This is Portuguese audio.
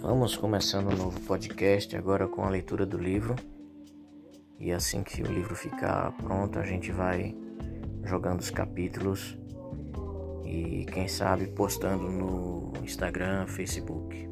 Vamos começando um novo podcast agora com a leitura do livro. E assim que o livro ficar pronto, a gente vai jogando os capítulos e quem sabe postando no Instagram, Facebook.